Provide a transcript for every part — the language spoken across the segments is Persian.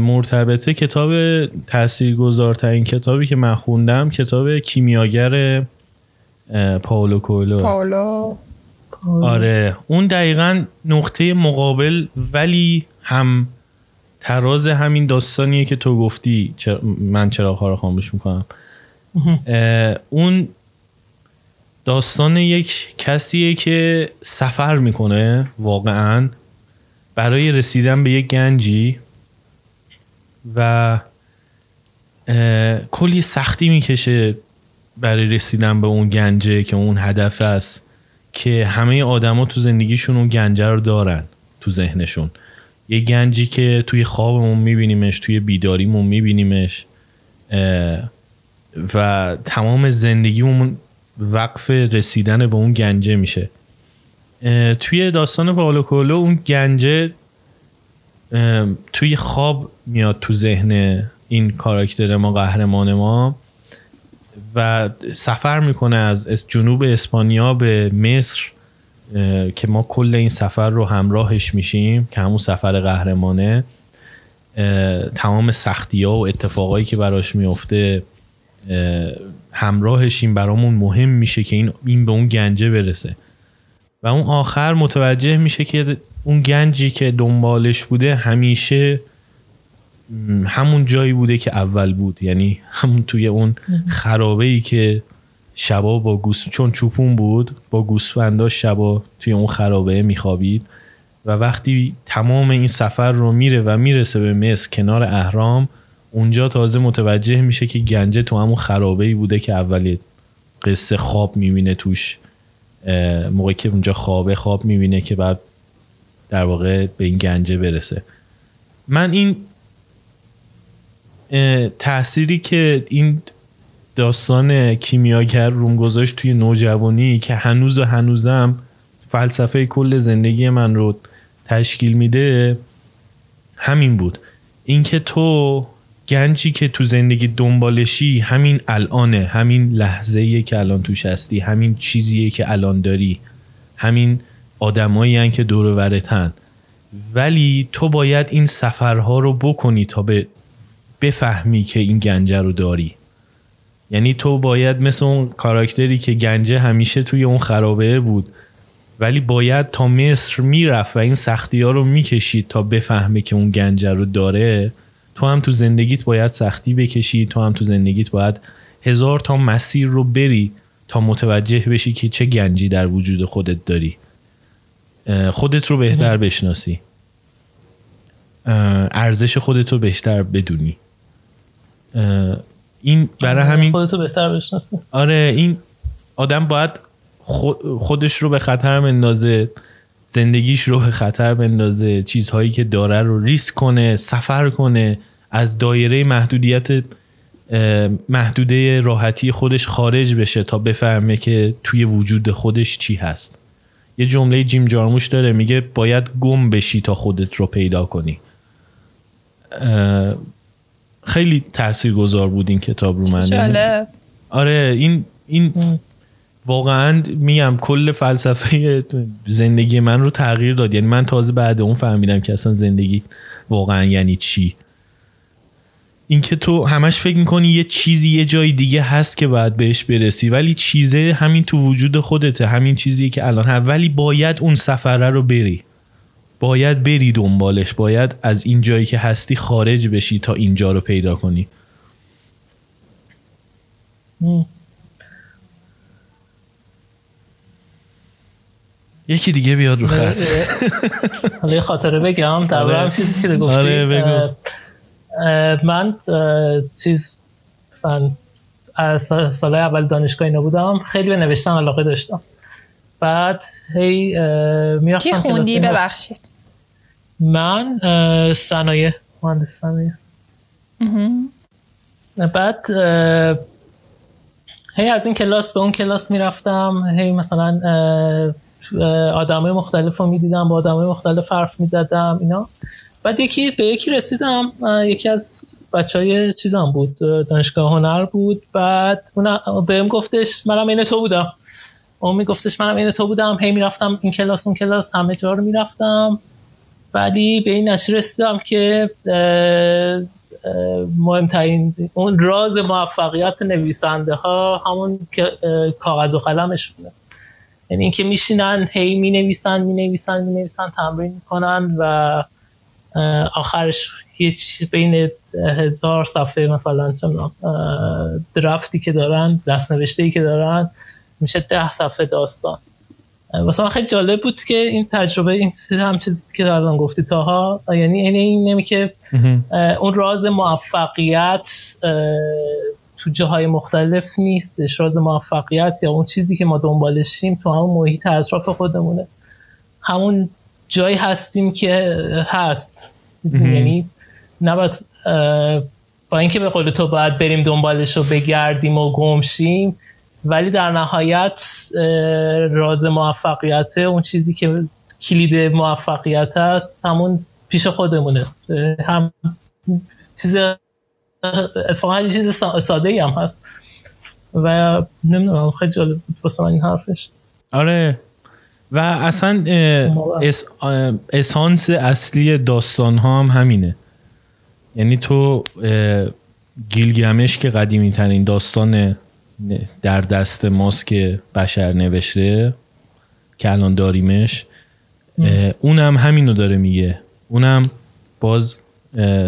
مرتبطه کتاب تاثیرگذارترین کتابی که من خوندم کتاب کیمیاگر پاولو کویلو پاولو. آره. اون دقیقا نقطه مقابل ولی هم تراز همین داستانیه که تو گفتی. من چرا ها رو خاموش می‌کنم. اون داستان یک کسیه که سفر می‌کنه واقعا. برای رسیدن به یک گنجی. و کلی سختی می‌کشه برای رسیدن به اون گنجه که اون هدف است که همه آدما تو زندگیشون اون گنجه رو دارن تو ذهنشون. یه گنجی که توی خوابمون میبینیمش توی بیداریمون میبینیمش و تمام زندگیمون وقف رسیدن به اون گنجه میشه. توی داستان پاولو کولو اون گنجه توی خواب میاد تو ذهن این کاراکتر ما قهرمان ما و سفر می‌کنه از جنوب اسپانیا به مصر که ما کل این سفر رو همراهش میشیم که همون سفر قهرمانه. تمام سختی ها و اتفاقایی که براش میفته همراهش این برامون مهم میشه که این, این به اون گنجه برسه. و اون آخر متوجه میشه که اون گنجی که دنبالش بوده همیشه همون جایی بوده که اول بود. یعنی همون توی اون خرابه ای که شبا با گوس چون چوپون بود با گوسفندا شبا توی اون خرابه میخوابید و وقتی تمام این سفر رو میره و می‌رسه به مصر کنار اهرام اونجا تازه متوجه میشه که گنجه تو همون خرابه ای بوده که اولی قصه خواب می‌بینه توش موقعی که اونجا خوابه خواب می‌بینه که بعد در واقع به این گنجه برسه. من این تأثیری که این داستان کیمیاگر روم گذاشت توی نوجوانی که هنوز و هنوزم فلسفه کل زندگی من رو تشکیل میده همین بود. اینکه تو گنجی که تو زندگی دنبالشی همین الانه همین لحظه که الان توش هستی همین چیزیه که الان داری همین آدمایی که دور ورتن. ولی تو باید این سفرها رو بکنی تا به بفهمی که این گنجه رو داری. یعنی تو باید مثل اون کاراکتری که گنجه همیشه توی اون خرابه بود ولی باید تا مصر می‌رفت و این سختی ها رو می‌کشید تا بفهمه که اون گنجه رو داره. تو هم تو زندگیت باید سختی بکشی تو هم تو زندگیت باید هزار تا مسیر رو بری تا متوجه بشی که چه گنجی در وجود خودت داری. خودت رو بهتر بشناسی. ارزش خودت رو بهتر بدونی. این برای همین خودتو بهتر بشناسی. آره این آدم باید خودش رو به خطر بندازه زندگیش رو به خطر بندازه چیزهایی که داره رو ریسک کنه سفر کنه از دایره محدودیت محدوده راحتی خودش خارج بشه تا بفهمه که توی وجود خودش چی هست. یه جمله جیم جارموش داره میگه باید گم بشی تا خودت رو پیدا کنی. خیلی تأثیر گذار بود این کتاب رو من. آره این این واقعا میگم کل فلسفه زندگی من رو تغییر داد. یعنی من تازه بعد اون فهمیدم که اصلا زندگی واقعا یعنی چی. اینکه تو همش فکر می‌کنی یه چیزی یه جای دیگه هست که باید بهش برسی ولی چیزه همین تو وجود خودته همین چیزی که الان هم ولی باید اون سفره رو بری. باید بری دنبالش. باید از این جایی که هستی خارج بشی تا اینجا رو پیدا کنی. یکی دیگه بیاد رو خط. حالا یه خاطره بگم. در آره. چیزی که گفتی. آره من چیز مثلا سال اول دانشگاه اینا بودم خیلی به نوشتن علاقه داشتم. بعد هی می‌رفتم چی خوندی؟ ببخشید. من صنایع مهندس صنایع. بعد هی از این کلاس به اون کلاس می‌رفتم. هی مثلا آدمای مختلف رو می‌دیدم با آدمای مختلف حرف می‌زدم اینا. بعد یکی به یکی رسیدم یکی از بچه های بود دانشگاه هنر بود. بعد اون بهم گفتش منم این تو بودم. اون میگفتش منم این تو بودم. هی می‌رفتم این کلاس اون کلاس همه جا رو می‌رفتم. ولی به این نشر رسیدم که مهمترین اون راز موفقیت نویسنده ها همون کاغذ و قلمشونه. یعنی اینکه میشینن هی می نویسن می نویسن می نویسن تمرین می‌کنن و آخرش هیچ بین هزار صفحه مثلا درفتی که دارن دست نوشته ای که دارن میشه ده صفحه داستان. واسه خیلی جالب بود که این تجربه این هم چیزی که الان گفتی تاها یعنی این این نمی که اون راز موفقیت تو جاهای مختلف نیستش. راز موفقیت یا اون چیزی که ما دنبالشیم تو همون محیط اطراف خودمونه. همون جایی هستیم که هست. یعنی نباید با اینکه به قول تو باید بریم دنبالش رو بگردیم و گمشیم ولی در نهایت راز موفقیت اون چیزی که کلید موفقیت هست همون پیش خودمونه. هم چیز اتفاقا چیز ساده ای هم هست. و نمی‌دونم خیلی جالب بود واسه این حرفش. آره. و اصلا اسانس اصلی داستان ها هم همینه. یعنی تو گیلگمش که قدیمی ترین داستان در دست ماست که بشر نوشته که الان داریمش اونم همینو داره میگه. اونم باز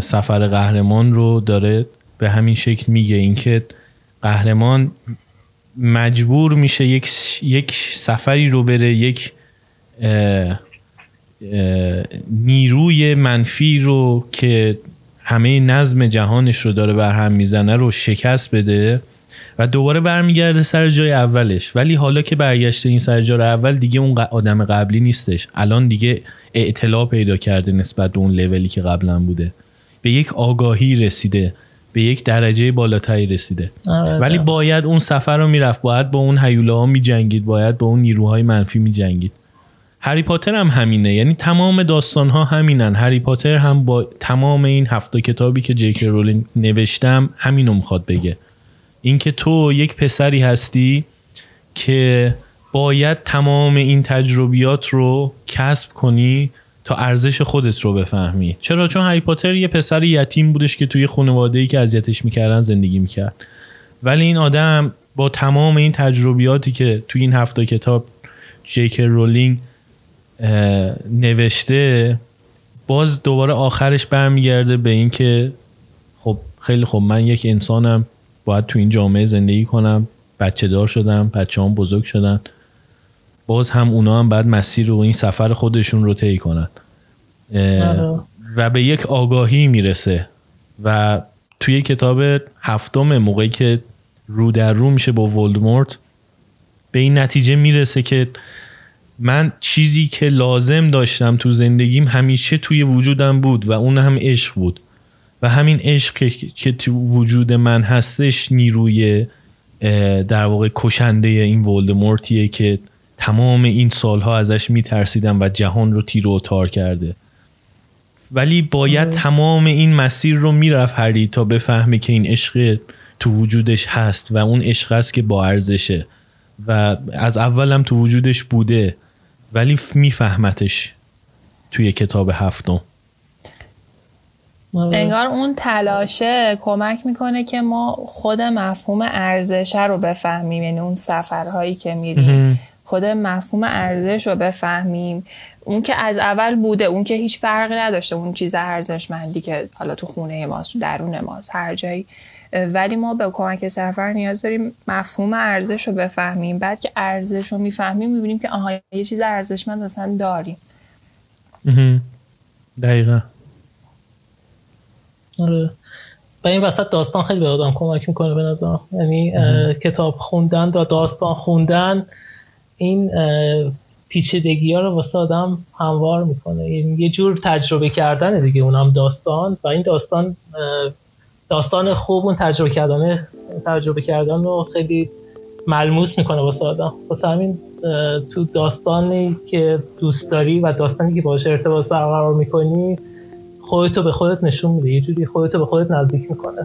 سفر قهرمان رو داره به همین شکل میگه. اینکه قهرمان مجبور میشه یک, یک سفری رو بره یک نیروی منفی رو که همه نظم جهانش رو داره بر هم می‌زنه رو شکست بده و دوباره برمیگرده سر جای اولش. ولی حالا که برگشته این سر جای اول دیگه اون آدم قبلی نیستش. الان دیگه اعتلاع پیدا کرده نسبت به اون لولی که قبلا بوده. به یک آگاهی رسیده. به یک درجه بالاتری رسیده. آره، ولی باید اون سفر رو می‌رفت باید با اون حیوله ها میجنگید باید با اون نیروهای منفی میجنگید. هری پاتر هم همینه یعنی تمام داستان ها همینن. هری پاتر هم با تمام این هفته کتابی که جیک رولینگ نوشتم همینو می‌خواد بگه. اینکه تو یک پسری هستی که باید تمام این تجربیات رو کسب کنی تا ارزش خودت رو بفهمی. چرا؟ چون هری پاتر یه پسر یتیم بودش که توی خانواده ای که اذیتش می‌کردن زندگی می‌کرد. ولی این آدم با تمام این تجربیاتی که توی این هفته کتاب جیکر رولینگ نوشته باز دوباره آخرش برمیگرده به اینکه خب خیلی خب من یک انسانم باید تو این جامعه زندگی کنم بچه دار شدم بچه هم بزرگ شدن. باز هم اونا هم بعد مسیر رو این سفر خودشون رو طی کنن. و به یک آگاهی می‌رسه و توی کتاب هفتم موقعی که رو در رو میشه با ولدمورت به این نتیجه می‌رسه که من چیزی که لازم داشتم تو زندگیم همیشه توی وجودم بود و اون هم عشق بود و همین عشق که تو وجود من هستش نیروی در واقع کشنده این ولدمورتیه که تمام این سالها ازش میترسیدم و جهان رو تیر و تار کرده. ولی باید تمام این مسیر رو می‌رفت هری تا بفهمه که این عشق تو وجودش هست و اون عشق است که با ارزشه و از اولم تو وجودش بوده. ولی میفهمتش توی کتاب هفتم. انگار اون تلاشه کمک می‌کنه که ما خود مفهوم ارزشه رو بفهمیم یعنی اون سفرهایی که میریم. خود مفهوم ارزش رو بفهمیم. اون که از اول بوده اون که هیچ فرقی نداشته اون چیز ارزشمندی که حالا تو خونه ماست درون ماست هر جایی. ولی ما به کمک سفر نیاز داریم مفهوم ارزش رو بفهمیم. بعد که ارزش رو می‌فهمیم می‌بینیم که آها یه چیز ارزشمند اصلا داریم. دقیقا. آره. و این وسط داستان خیلی به آدم کمک می‌کنه به نظر یعنی کتاب خوندن و داستان خوندن این پیچیدگی ها رو واسه آدم هموار می‌کنه. یه جور تجربه کردن دیگه اونم داستان و این داستان داستان خوب اون تجربه کردن تجربه کردن رو خیلی ملموس می‌کنه واسه آدم. واسه همین تو داستانی که دوست داری و داستانی که باشه ارتباط برقرار می‌کنی خودتو به خودت نشون میده یه جوری خودتو به خودت نزدیک می‌کنه.